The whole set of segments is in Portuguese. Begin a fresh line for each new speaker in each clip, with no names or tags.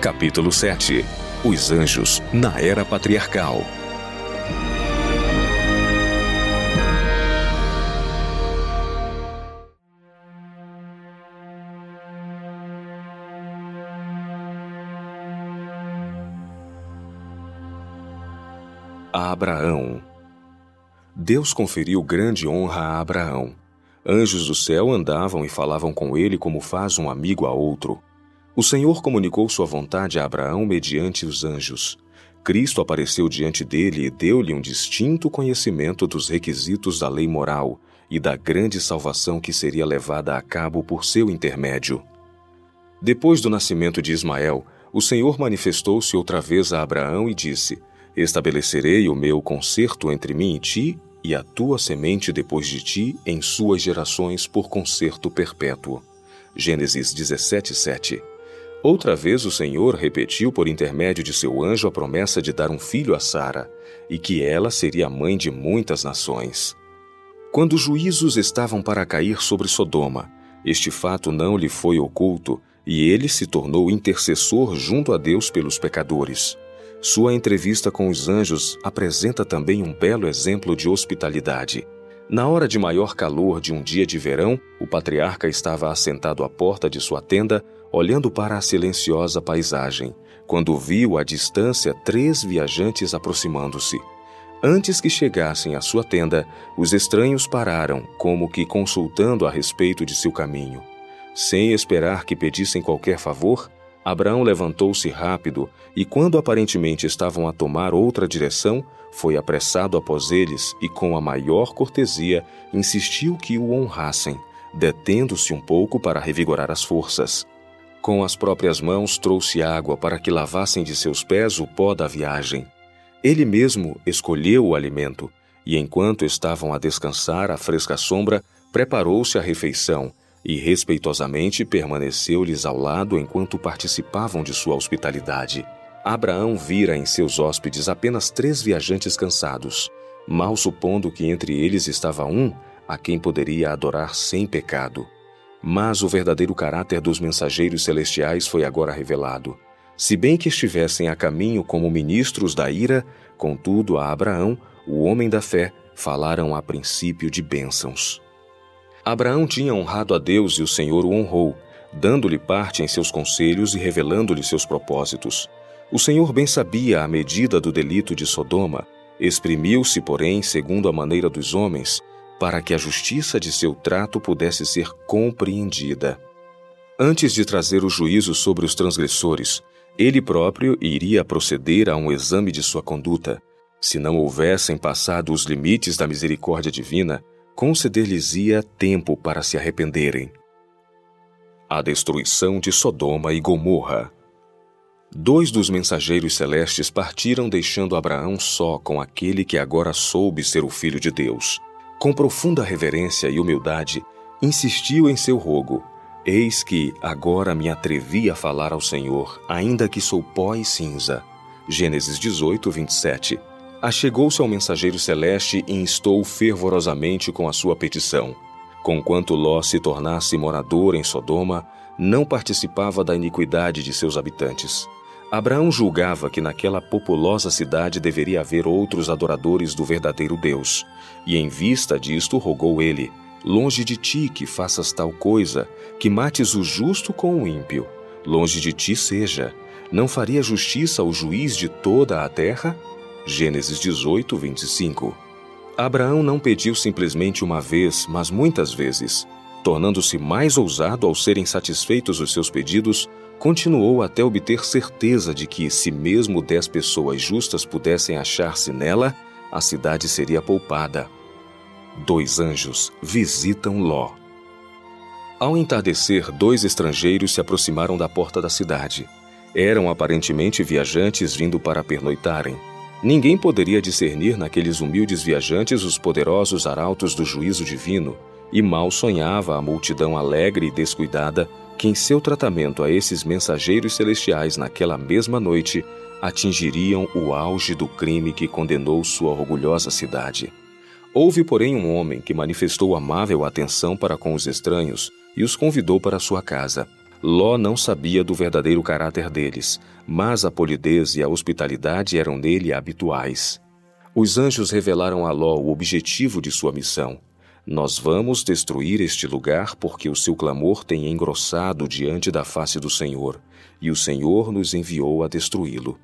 Capítulo 7 Os anjos na era patriarcal. A Abraão. Deus conferiu grande honra a Abraão. Anjos do céu andavam e falavam com ele como faz um amigo a outro. O Senhor comunicou sua vontade a Abraão mediante os anjos. Cristo apareceu diante dele e deu-lhe um distinto conhecimento dos requisitos da lei moral e da grande salvação que seria levada a cabo por seu intermédio. Depois do nascimento de Ismael, o Senhor manifestou-se outra vez a Abraão e disse: Estabelecerei o meu concerto entre mim e ti e a tua semente depois de ti em suas gerações por concerto perpétuo. Gênesis 17, 7. Outra vez o Senhor repetiu por intermédio de seu anjo a promessa de dar um filho a Sara, e que ela seria mãe de muitas nações. Quando os juízos estavam para cair sobre Sodoma, este fato não lhe foi oculto, e ele se tornou intercessor junto a Deus pelos pecadores. Sua entrevista com os anjos apresenta também um belo exemplo de hospitalidade. Na hora de maior calor de um dia de verão, o patriarca estava assentado à porta de sua tenda, olhando para a silenciosa paisagem, quando viu à distância três viajantes aproximando-se. Antes que chegassem à sua tenda, os estranhos pararam, como que consultando a respeito de seu caminho. Sem esperar que pedissem qualquer favor, Abraão levantou-se rápido e, quando aparentemente estavam a tomar outra direção, foi apressado após eles e, com a maior cortesia, insistiu que o honrassem, detendo-se um pouco para revigorar as forças. Com as próprias mãos trouxe água para que lavassem de seus pés o pó da viagem. Ele mesmo escolheu o alimento, e enquanto estavam a descansar à fresca sombra, preparou-se a refeição e respeitosamente permaneceu-lhes ao lado enquanto participavam de sua hospitalidade. Abraão vira em seus hóspedes apenas três viajantes cansados, mal supondo que entre eles estava um a quem poderia adorar sem pecado. Mas o verdadeiro caráter dos mensageiros celestiais foi agora revelado. Se bem que estivessem a caminho como ministros da ira, contudo a Abraão, o homem da fé, falaram a princípio de bênçãos. Abraão tinha honrado a Deus e o Senhor o honrou, dando-lhe parte em seus conselhos e revelando-lhe seus propósitos. O Senhor bem sabia a medida do delito de Sodoma, exprimiu-se, porém, segundo a maneira dos homens, para que a justiça de seu trato pudesse ser compreendida. Antes de trazer o juízo sobre os transgressores, ele próprio iria proceder a um exame de sua conduta. Se não houvessem passado os limites da misericórdia divina, conceder-lhes-ia tempo para se arrependerem. A destruição de Sodoma e Gomorra. Dois dos mensageiros celestes partiram deixando Abraão só com aquele que agora soube ser o Filho de Deus com profunda reverência e humildade, insistiu em seu rogo: Eis que agora me atrevi a falar ao Senhor, ainda que sou pó e cinza. Gênesis 18, 27. Achegou-se ao mensageiro celeste e instou fervorosamente com a sua petição. Conquanto Ló se tornasse morador em Sodoma, não participava da iniquidade de seus habitantes. Abraão julgava que naquela populosa cidade deveria haver outros adoradores do verdadeiro Deus, e em vista disto rogou ele: Longe de ti que faças tal coisa, que mates o justo com o ímpio. Longe de ti seja. Não faria justiça ao juiz de toda a terra? Gênesis 18, 25. Abraão não pediu simplesmente uma vez, mas muitas vezes. Tornando-se mais ousado ao serem satisfeitos os seus pedidos, continuou até obter certeza de que, se mesmo dez pessoas justas pudessem achar-se nela, a cidade seria poupada. Dois anjos visitam Ló. Ao entardecer, dois estrangeiros se aproximaram da porta da cidade. Eram aparentemente viajantes vindo para pernoitarem. Ninguém poderia discernir naqueles humildes viajantes os poderosos arautos do juízo divino, e mal sonhava a multidão alegre e descuidada que em seu tratamento a esses mensageiros celestiais naquela mesma noite atingiriam o auge do crime que condenou sua orgulhosa cidade. Houve, porém, um homem que manifestou amável atenção para com os estranhos e os convidou para sua casa. Ló não sabia do verdadeiro caráter deles, mas a polidez e a hospitalidade eram nele habituais. Os anjos revelaram a Ló o objetivo de sua missão. Nós vamos destruir este lugar porque o seu clamor tem engrossado diante da face do Senhor, e o Senhor nos enviou a destruí-lo.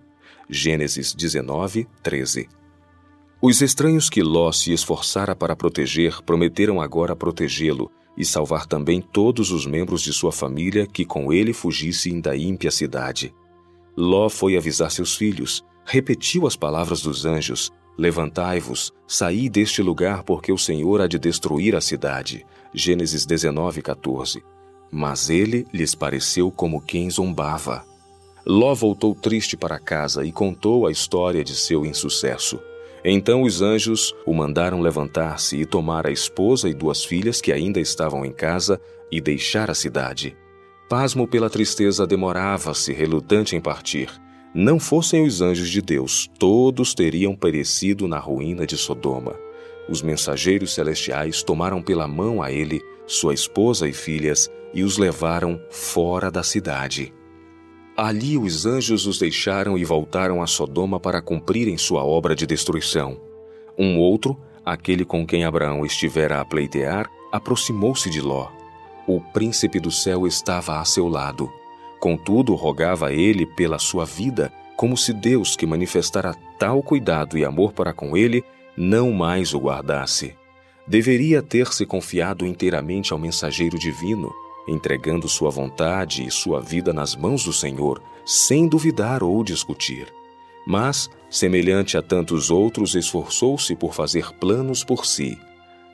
Gênesis 19, 13. Os estranhos que Ló se esforçara para proteger prometeram agora protegê-lo e salvar também todos os membros de sua família que com ele fugissem da ímpia cidade. Ló foi avisar seus filhos, repetiu as palavras dos anjos: Levantai-vos, saí deste lugar porque o Senhor há de destruir a cidade. Gênesis 19, 14. Mas ele lhes pareceu como quem zombava. Ló voltou triste para casa e contou a história de seu insucesso. Então os anjos o mandaram levantar-se e tomar a esposa e duas filhas que ainda estavam em casa e deixar a cidade. Pasmo pela tristeza, demorava-se, relutante em partir. Não fossem os anjos de Deus, todos teriam perecido na ruína de Sodoma. Os mensageiros celestiais tomaram pela mão a ele, sua esposa e filhas, e os levaram fora da cidade. Ali os anjos os deixaram e voltaram a Sodoma para cumprirem sua obra de destruição. Um outro, aquele com quem Abraão estivera a pleitear, aproximou-se de Ló. O príncipe do céu estava a seu lado. Contudo, rogava a ele pela sua vida, como se Deus, que manifestara tal cuidado e amor para com ele, não mais o guardasse. Deveria ter se confiado inteiramente ao mensageiro divino entregando sua vontade e sua vida nas mãos do Senhor, sem duvidar ou discutir. Mas, semelhante a tantos outros, esforçou-se por fazer planos por si.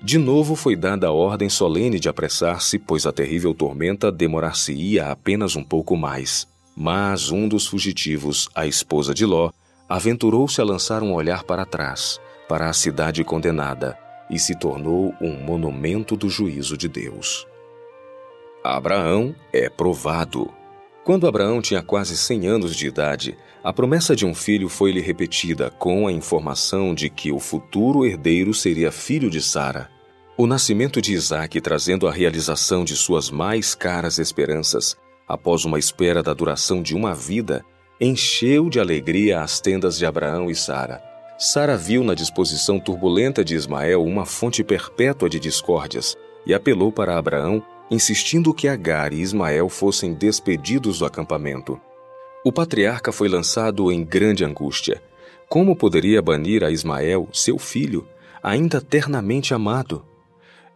De novo foi dada a ordem solene de apressar-se, pois a terrível tormenta demorar-se-ia apenas um pouco mais. Mas um dos fugitivos, a esposa de Ló, aventurou-se a lançar um olhar para trás, para a cidade condenada, e se tornou um monumento do juízo de Deus. Abraão é provado. Quando Abraão tinha quase 100 anos de idade, a promessa de um filho foi-lhe repetida com a informação de que o futuro herdeiro seria filho de Sara. O nascimento de Isaac, trazendo a realização de suas mais caras esperanças, após uma espera da duração de uma vida, encheu de alegria as tendas de Abraão e Sara. Sara viu na disposição turbulenta de Ismael uma fonte perpétua de discórdias e apelou para Abraão insistindo que Agar e Ismael fossem despedidos do acampamento. O patriarca foi lançado em grande angústia. Como poderia banir a Ismael, seu filho, ainda ternamente amado?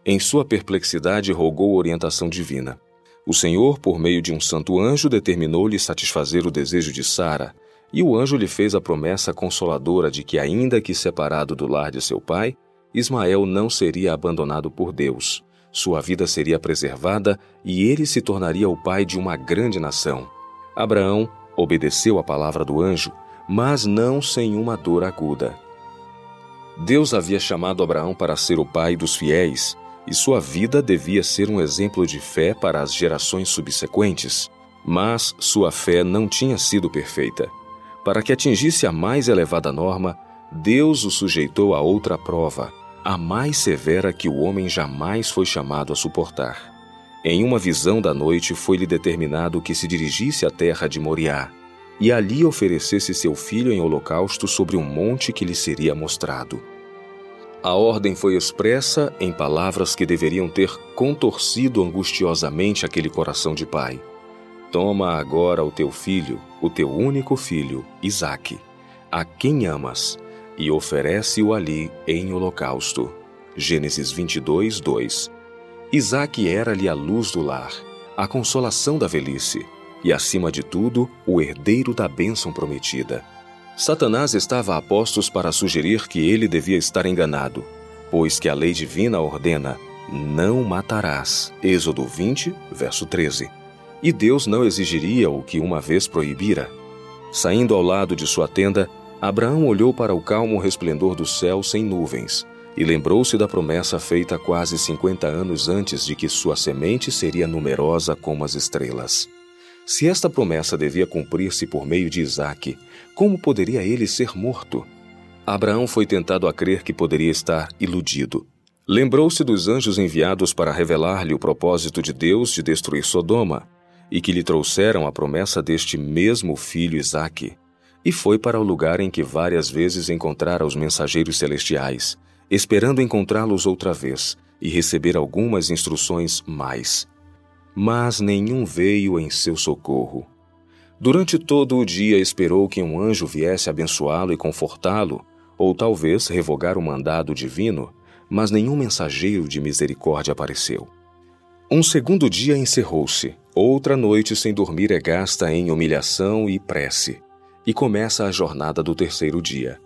Em sua perplexidade, rogou orientação divina. O Senhor, por meio de um santo anjo, determinou-lhe satisfazer o desejo de Sara, e o anjo lhe fez a promessa consoladora de que, ainda que separado do lar de seu pai, Ismael não seria abandonado por Deus, sua vida seria preservada e ele se tornaria o pai de uma grande nação. Abraão obedeceu à palavra do anjo, mas não sem uma dor aguda. Deus havia chamado Abraão para ser o pai dos fiéis, e sua vida devia ser um exemplo de fé para as gerações subsequentes. Mas sua fé não tinha sido perfeita. Para que atingisse a mais elevada norma, Deus o sujeitou a outra prova, a mais severa que o homem jamais foi chamado a suportar. Em uma visão da noite foi-lhe determinado que se dirigisse à terra de Moriá e ali oferecesse seu filho em holocausto sobre um monte que lhe seria mostrado. A ordem foi expressa em palavras que deveriam ter contorcido angustiosamente aquele coração de pai. Toma agora o teu filho, o teu único filho, Isaque, a quem amas, e oferece-o ali em holocausto. Gênesis 22, 2. Isaac era-lhe a luz do lar, a consolação da velhice e, acima de tudo, o herdeiro da bênção prometida. Satanás estava a postos para sugerir que ele devia estar enganado, pois que a lei divina ordena: não matarás. Êxodo 20, verso 13. E Deus não exigiria o que uma vez proibira. Saindo ao lado de sua tenda, Abraão olhou para o calmo resplendor do céu sem nuvens e lembrou-se da promessa feita quase 50 anos antes de que sua semente seria numerosa como as estrelas. Se esta promessa devia cumprir-se por meio de Isaque, como poderia ele ser morto? Abraão foi tentado a crer que poderia estar iludido. Lembrou-se dos anjos enviados para revelar-lhe o propósito de Deus de destruir Sodoma e que lhe trouxeram a promessa deste mesmo filho Isaque, e foi para o lugar em que várias vezes encontrara os mensageiros celestiais, esperando encontrá-los outra vez e receber algumas instruções mais. Mas nenhum veio em seu socorro. Durante todo o dia esperou que um anjo viesse abençoá-lo e confortá-lo, ou talvez revogar o mandado divino, mas nenhum mensageiro de misericórdia apareceu. Um segundo dia encerrou-se, outra noite sem dormir é gasta em humilhação e prece, e começa a jornada do terceiro dia.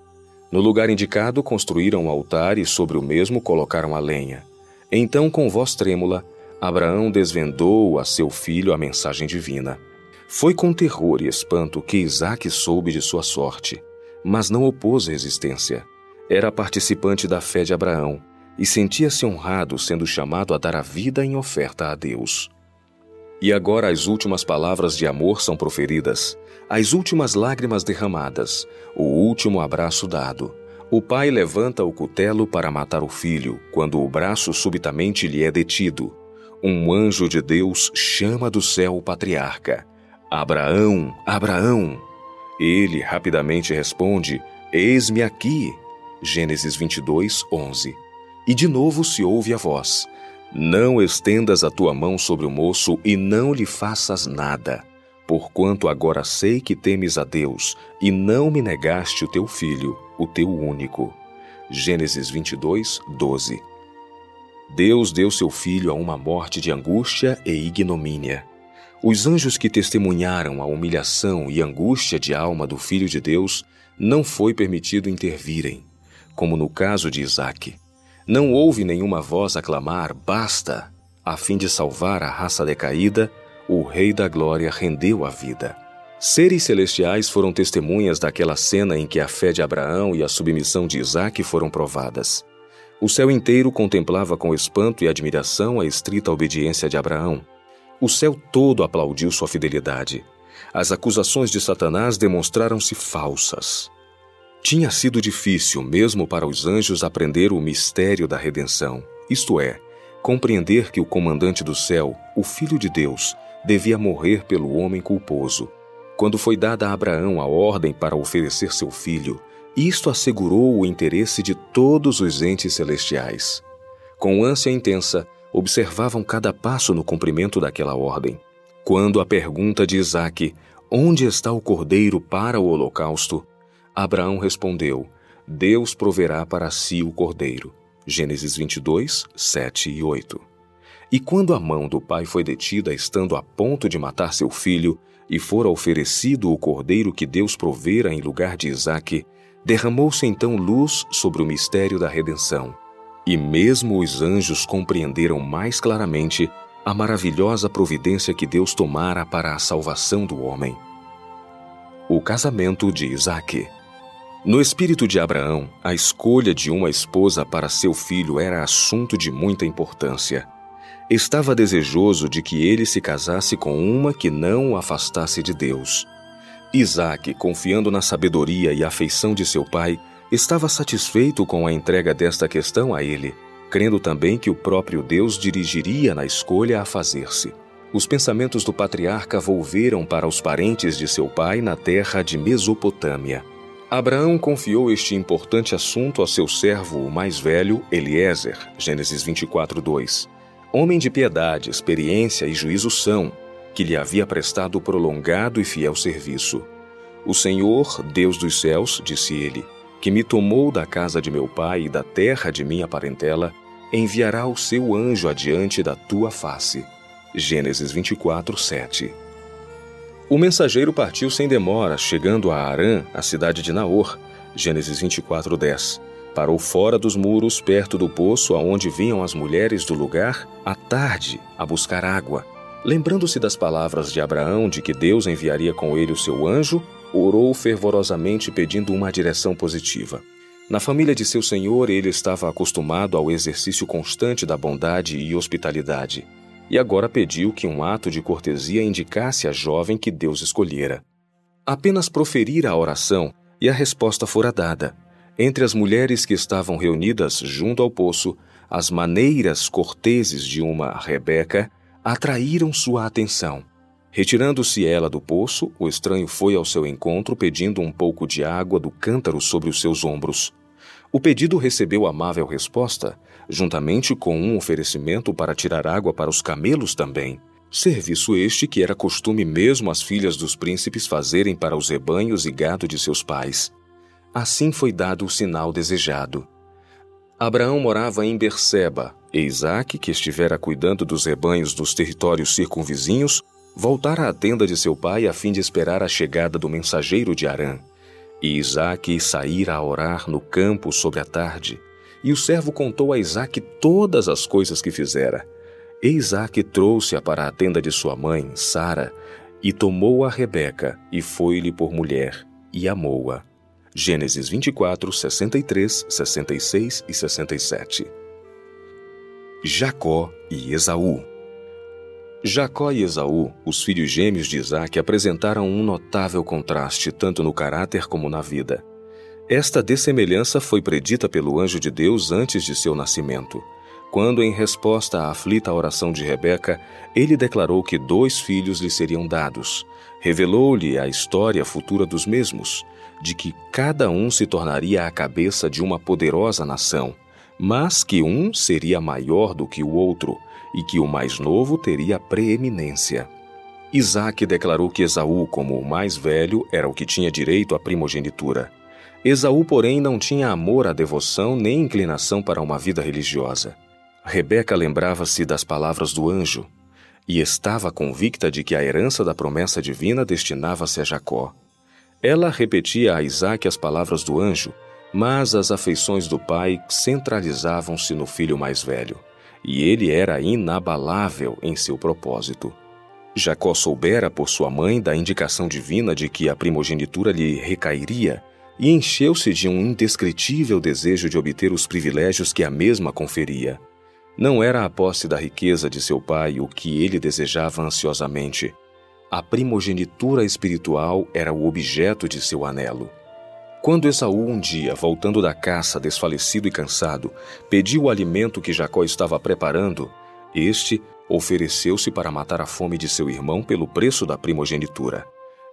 No lugar indicado, construíram um altar e sobre o mesmo colocaram a lenha. Então, com voz trêmula, Abraão desvendou a seu filho a mensagem divina. Foi com terror e espanto que Isaac soube de sua sorte, mas não opôs resistência. Era participante da fé de Abraão e sentia-se honrado sendo chamado a dar a vida em oferta a Deus. E agora as últimas palavras de amor são proferidas, as últimas lágrimas derramadas, o último abraço dado. O pai levanta o cutelo para matar o filho, quando o braço subitamente lhe é detido. Um anjo de Deus chama do céu o patriarca: Abraão, Abraão! Ele rapidamente responde: Eis-me aqui. Gênesis 22, 11. E de novo se ouve a voz: não estendas a tua mão sobre o moço e não lhe faças nada, porquanto agora sei que temes a Deus e não me negaste o teu filho, o teu único. Gênesis 22, 12. Deus deu seu filho a uma morte de angústia e ignomínia. Os anjos que testemunharam a humilhação e angústia de alma do filho de Deus não foi permitido intervirem, como no caso de Isaque. Não houve nenhuma voz a clamar, basta! A fim de salvar a raça decaída, o Rei da Glória rendeu a vida. Seres celestiais foram testemunhas daquela cena em que a fé de Abraão e a submissão de Isaac foram provadas. O céu inteiro contemplava com espanto e admiração a estrita obediência de Abraão. O céu todo aplaudiu sua fidelidade. As acusações de Satanás demonstraram-se falsas. Tinha sido difícil mesmo para os anjos aprender o mistério da redenção, isto é, compreender que o comandante do céu, o Filho de Deus, devia morrer pelo homem culposo. Quando foi dada a Abraão a ordem para oferecer seu filho, isto assegurou o interesse de todos os entes celestiais. Com ânsia intensa, observavam cada passo no cumprimento daquela ordem. Quando a pergunta de Isaque, onde está o cordeiro para o holocausto, Abraão respondeu: Deus proverá para si o cordeiro. Gênesis 22, 7 e 8. E quando a mão do pai foi detida, estando a ponto de matar seu filho, e fora oferecido o cordeiro que Deus provera em lugar de Isaque, derramou-se então luz sobre o mistério da redenção. E mesmo os anjos compreenderam mais claramente a maravilhosa providência que Deus tomara para a salvação do homem. O casamento de Isaque. No espírito de Abraão, a escolha de uma esposa para seu filho era assunto de muita importância. Estava desejoso de que ele se casasse com uma que não o afastasse de Deus. Isaac, confiando na sabedoria e afeição de seu pai, estava satisfeito com a entrega desta questão a ele, crendo também que o próprio Deus dirigiria na escolha a fazer-se. Os pensamentos do patriarca volveram para os parentes de seu pai na terra de Mesopotâmia. Abraão confiou este importante assunto a seu servo, o mais velho, Eliezer, Gênesis 24, 2. Homem de piedade, experiência e juízo são, que lhe havia prestado prolongado e fiel serviço. O Senhor, Deus dos céus, disse ele, que me tomou da casa de meu pai e da terra de minha parentela, enviará o seu anjo adiante da tua face. Gênesis 24, 7. O mensageiro partiu sem demora, chegando a Arã, a cidade de Naor, Gênesis 24, 10. Parou fora dos muros, perto do poço aonde vinham as mulheres do lugar, à tarde, a buscar água. Lembrando-se das palavras de Abraão de que Deus enviaria com ele o seu anjo, orou fervorosamente pedindo uma direção positiva. Na família de seu senhor, ele estava acostumado ao exercício constante da bondade e hospitalidade e agora pediu que um ato de cortesia indicasse a jovem que Deus escolhera. Apenas proferira a oração e a resposta fora dada. Entre as mulheres que estavam reunidas junto ao poço, as maneiras corteses de uma Rebeca atraíram sua atenção. Retirando-se ela do poço, o estranho foi ao seu encontro pedindo um pouco de água do cântaro sobre os seus ombros. O pedido recebeu amável resposta, juntamente com um oferecimento para tirar água para os camelos também. Serviço este que era costume mesmo as filhas dos príncipes fazerem para os rebanhos e gado de seus pais. Assim foi dado o sinal desejado. Abraão morava em Berseba, e Isaac, que estivera cuidando dos rebanhos dos territórios circunvizinhos, voltara à tenda de seu pai a fim de esperar a chegada do mensageiro de Arã. E Isaac saíra a orar no campo sobre a tarde. E o servo contou a Isaac todas as coisas que fizera. E Isaac trouxe-a para a tenda de sua mãe, Sara, e tomou a Rebeca, e foi-lhe por mulher, e amou-a. Gênesis 24, 63, 66 e 67. Jacó e Esaú Jacó e Esaú, os filhos gêmeos de Isaac, apresentaram um notável contraste tanto no caráter como na vida. Esta dessemelhança foi predita pelo anjo de Deus antes de seu nascimento, quando, em resposta à aflita oração de Rebeca, ele declarou que dois filhos lhe seriam dados. Revelou-lhe a história futura dos mesmos, de que cada um se tornaria a cabeça de uma poderosa nação, mas que um seria maior do que o outro e que o mais novo teria preeminência. Isaac declarou que Esaú, como o mais velho, era o que tinha direito à primogenitura. Esaú, porém, não tinha amor à devoção nem inclinação para uma vida religiosa. Rebeca lembrava-se das palavras do anjo e estava convicta de que a herança da promessa divina destinava-se a Jacó. Ela repetia a Isaac as palavras do anjo, mas as afeições do pai centralizavam-se no filho mais velho e ele era inabalável em seu propósito. Jacó soubera por sua mãe da indicação divina de que a primogenitura lhe recairia e encheu-se de um indescritível desejo de obter os privilégios que a mesma conferia. Não era a posse da riqueza de seu pai o que ele desejava ansiosamente. A primogenitura espiritual era o objeto de seu anelo. Quando Esaú um dia, voltando da caça, desfalecido e cansado, pediu o alimento que Jacó estava preparando, este ofereceu-se para matar a fome de seu irmão pelo preço da primogenitura.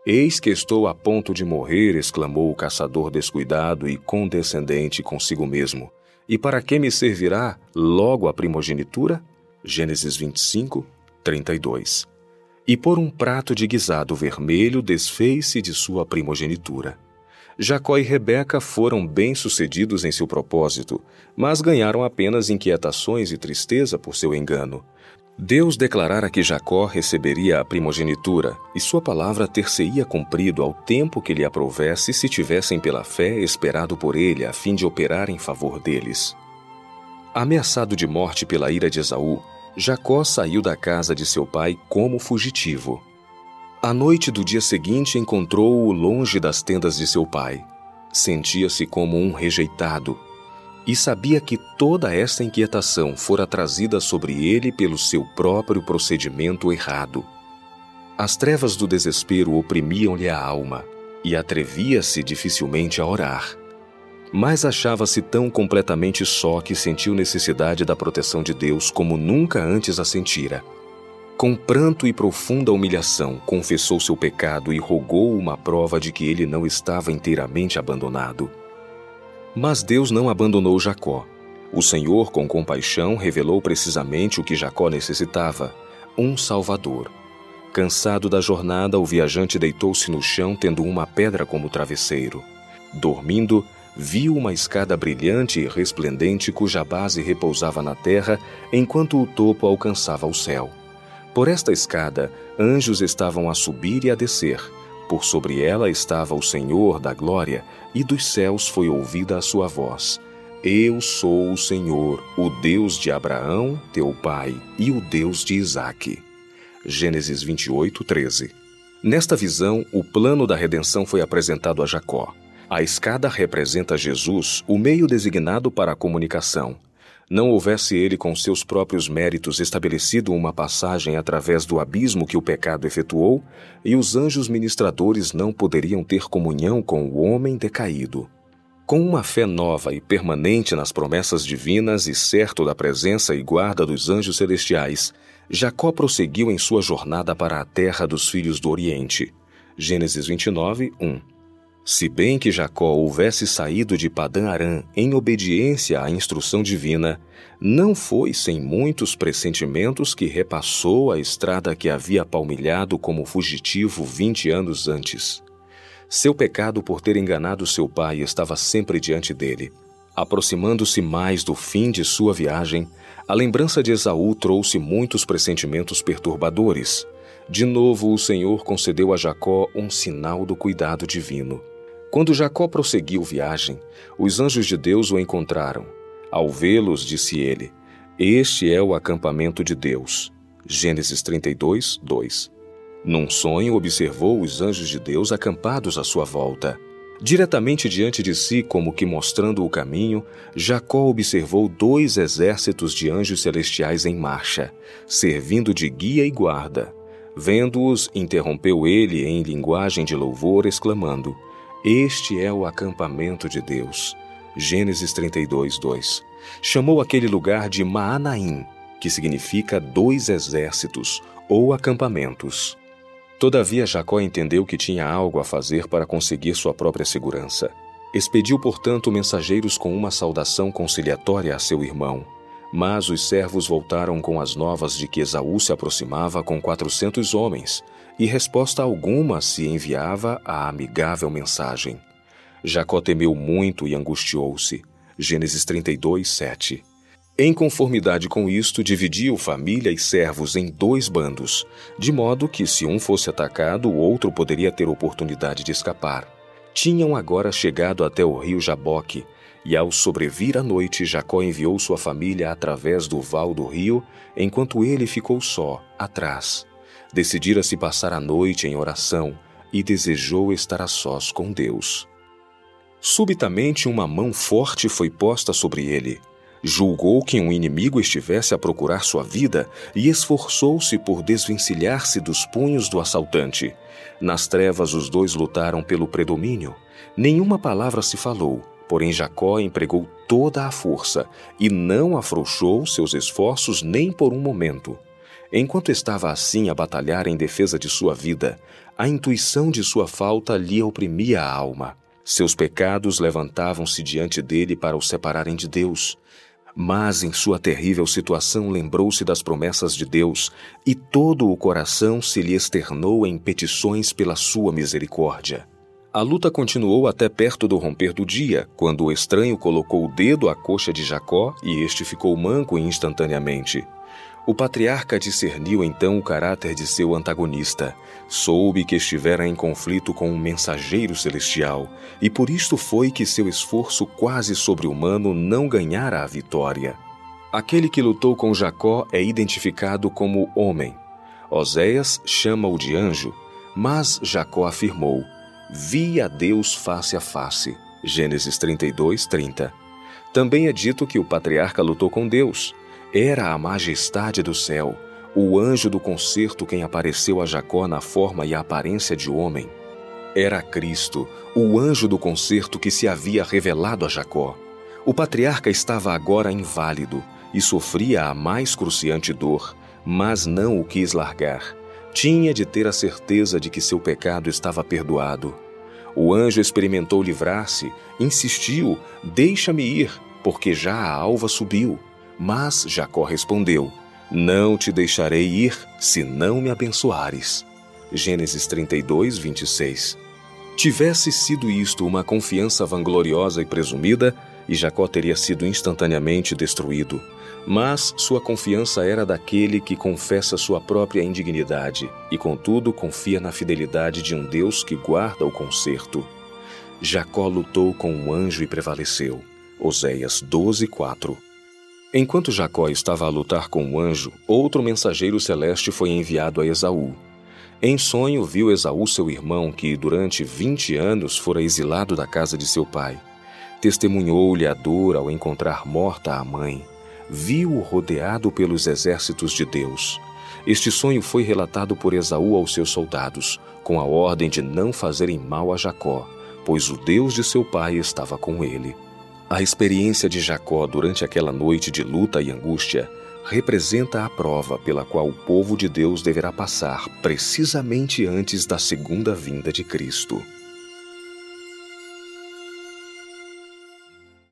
Eis que estou a ponto de morrer, exclamou o caçador descuidado e condescendente consigo mesmo. E para que me servirá logo a primogenitura? Gênesis 25, 32. E por um prato de guisado vermelho desfez-se de sua primogenitura. Jacó e Rebeca foram bem-sucedidos em seu propósito, mas ganharam apenas inquietações e tristeza por seu engano. Deus declarara que Jacó receberia a primogenitura, e sua palavra ter-se-ia cumprido ao tempo que lhe aprovesse se tivessem pela fé esperado por ele a fim de operar em favor deles. Ameaçado de morte pela ira de Esaú, Jacó saiu da casa de seu pai como fugitivo. A noite do dia seguinte encontrou-o longe das tendas de seu pai. Sentia-se como um rejeitado e sabia que toda esta inquietação fora trazida sobre ele pelo seu próprio procedimento errado. As trevas do desespero oprimiam-lhe a alma e atrevia-se dificilmente a orar. Mas achava-se tão completamente só que sentiu necessidade da proteção de Deus como nunca antes a sentira. Com pranto e profunda humilhação, confessou seu pecado e rogou uma prova de que ele não estava inteiramente abandonado. Mas Deus não abandonou Jacó. O Senhor, com compaixão, revelou precisamente o que Jacó necessitava: um Salvador. Cansado da jornada, o viajante deitou-se no chão, tendo uma pedra como travesseiro. Dormindo, viu uma escada brilhante e resplendente cuja base repousava na terra, enquanto o topo alcançava o céu. Por esta escada, anjos estavam a subir e a descer. Por sobre ela estava o Senhor da glória, e dos céus foi ouvida a sua voz: Eu sou o Senhor, o Deus de Abraão, teu pai, e o Deus de Isaque. Gênesis 28, 13. Nesta visão, o plano da redenção foi apresentado a Jacó. A escada representa Jesus, o meio designado para a comunicação não houvesse ele com seus próprios méritos estabelecido uma passagem através do abismo que o pecado efetuou, e os anjos ministradores não poderiam ter comunhão com o homem decaído. Com uma fé nova e permanente nas promessas divinas e certo da presença e guarda dos anjos celestiais, Jacó prosseguiu em sua jornada para a terra dos filhos do Oriente. Gênesis 29, 1. Se bem que Jacó houvesse saído de Padã Arã em obediência à instrução divina, não foi sem muitos pressentimentos que repassou a estrada que havia palmilhado como fugitivo vinte anos antes. Seu pecado por ter enganado seu pai estava sempre diante dele. Aproximando-se mais do fim de sua viagem, a lembrança de Esaú trouxe muitos pressentimentos perturbadores. De novo, o Senhor concedeu a Jacó um sinal do cuidado divino. Quando Jacó prosseguiu viagem, os anjos de Deus o encontraram. Ao vê-los, disse ele: Este é o acampamento de Deus. Gênesis 32, 2. Num sonho, observou os anjos de Deus acampados à sua volta. Diretamente diante de si, como que mostrando o caminho, Jacó observou dois exércitos de anjos celestiais em marcha, servindo de guia e guarda. Vendo-os, interrompeu ele em linguagem de louvor, exclamando: este é o acampamento de Deus. Gênesis 32, 2. Chamou aquele lugar de Maanaim, que significa dois exércitos ou acampamentos. Todavia Jacó entendeu que tinha algo a fazer para conseguir sua própria segurança. Expediu, portanto, mensageiros com uma saudação conciliatória a seu irmão. Mas os servos voltaram com as novas de que Esaú se aproximava com quatrocentos homens, e resposta alguma se enviava a amigável mensagem. Jacó temeu muito e angustiou-se. Gênesis 32, 7. Em conformidade com isto, dividiu família e servos em dois bandos, de modo que, se um fosse atacado, o outro poderia ter oportunidade de escapar. Tinham agora chegado até o rio Jaboque, e ao sobrevir a noite, Jacó enviou sua família através do val do rio, enquanto ele ficou só, atrás decidira se passar a noite em oração e desejou estar a sós com Deus. Subitamente, uma mão forte foi posta sobre ele. Julgou que um inimigo estivesse a procurar sua vida e esforçou-se por desvencilhar-se dos punhos do assaltante. Nas trevas, os dois lutaram pelo predomínio. Nenhuma palavra se falou, porém Jacó empregou toda a força e não afrouxou seus esforços nem por um momento. Enquanto estava assim a batalhar em defesa de sua vida, a intuição de sua falta lhe oprimia a alma. Seus pecados levantavam-se diante dele para o separarem de Deus. Mas em sua terrível situação lembrou-se das promessas de Deus e todo o coração se lhe externou em petições pela sua misericórdia. A luta continuou até perto do romper do dia, quando o estranho colocou o dedo à coxa de Jacó e este ficou manco instantaneamente. O patriarca discerniu então o caráter de seu antagonista. Soube que estivera em conflito com um mensageiro celestial, e por isto foi que seu esforço quase sobre-humano não ganhara a vitória. Aquele que lutou com Jacó é identificado como homem. Oséias chama-o de anjo, mas Jacó afirmou: Vi a Deus face a face. Gênesis 32, 30. Também é dito que o patriarca lutou com Deus. Era a majestade do céu, o anjo do concerto quem apareceu a Jacó na forma e aparência de homem. Era Cristo, o anjo do concerto que se havia revelado a Jacó. O patriarca estava agora inválido e sofria a mais cruciante dor, mas não o quis largar. Tinha de ter a certeza de que seu pecado estava perdoado. O anjo experimentou livrar-se, insistiu: Deixa-me ir, porque já a alva subiu. Mas Jacó respondeu: Não te deixarei ir se não me abençoares. Gênesis 32, 26. Tivesse sido isto uma confiança vangloriosa e presumida, e Jacó teria sido instantaneamente destruído. Mas sua confiança era daquele que confessa sua própria indignidade e, contudo, confia na fidelidade de um Deus que guarda o conserto. Jacó lutou com um anjo e prevaleceu. Oséias 12, 4. Enquanto Jacó estava a lutar com o anjo, outro mensageiro celeste foi enviado a Esaú. Em sonho, viu Esaú seu irmão, que durante vinte anos fora exilado da casa de seu pai. Testemunhou-lhe a dor ao encontrar morta a mãe. Viu-o rodeado pelos exércitos de Deus. Este sonho foi relatado por Esaú aos seus soldados, com a ordem de não fazerem mal a Jacó, pois o Deus de seu pai estava com ele. A experiência de Jacó durante aquela noite de luta e angústia representa a prova pela qual o povo de Deus deverá passar precisamente antes da segunda vinda de Cristo.